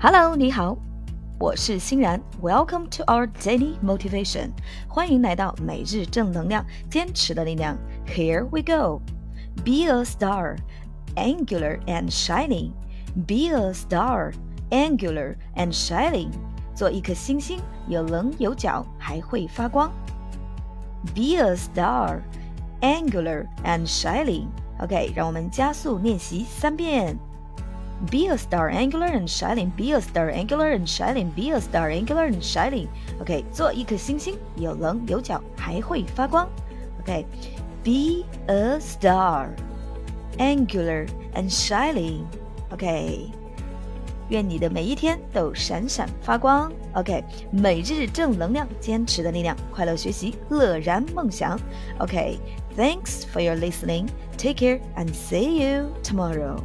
Hello，你好，我是欣然。Welcome to our daily motivation，欢迎来到每日正能量，坚持的力量。Here we go. Be a star, angular and shining. Be a star, angular and shining. 做一颗星星，有棱有角，还会发光。Be a star, angular and shining. OK，让我们加速练习三遍。 Be a star, angular and shining. Be a star, angular and shining. Be a star, angular and shining. OK，做一颗星星，有棱有角，还会发光。OK，Be a star, angular and shining. OK，愿你的每一天都闪闪发光。OK，每日正能量，坚持的力量，快乐学习，乐然梦想。OK，Thanks for your listening. Take care and see you tomorrow.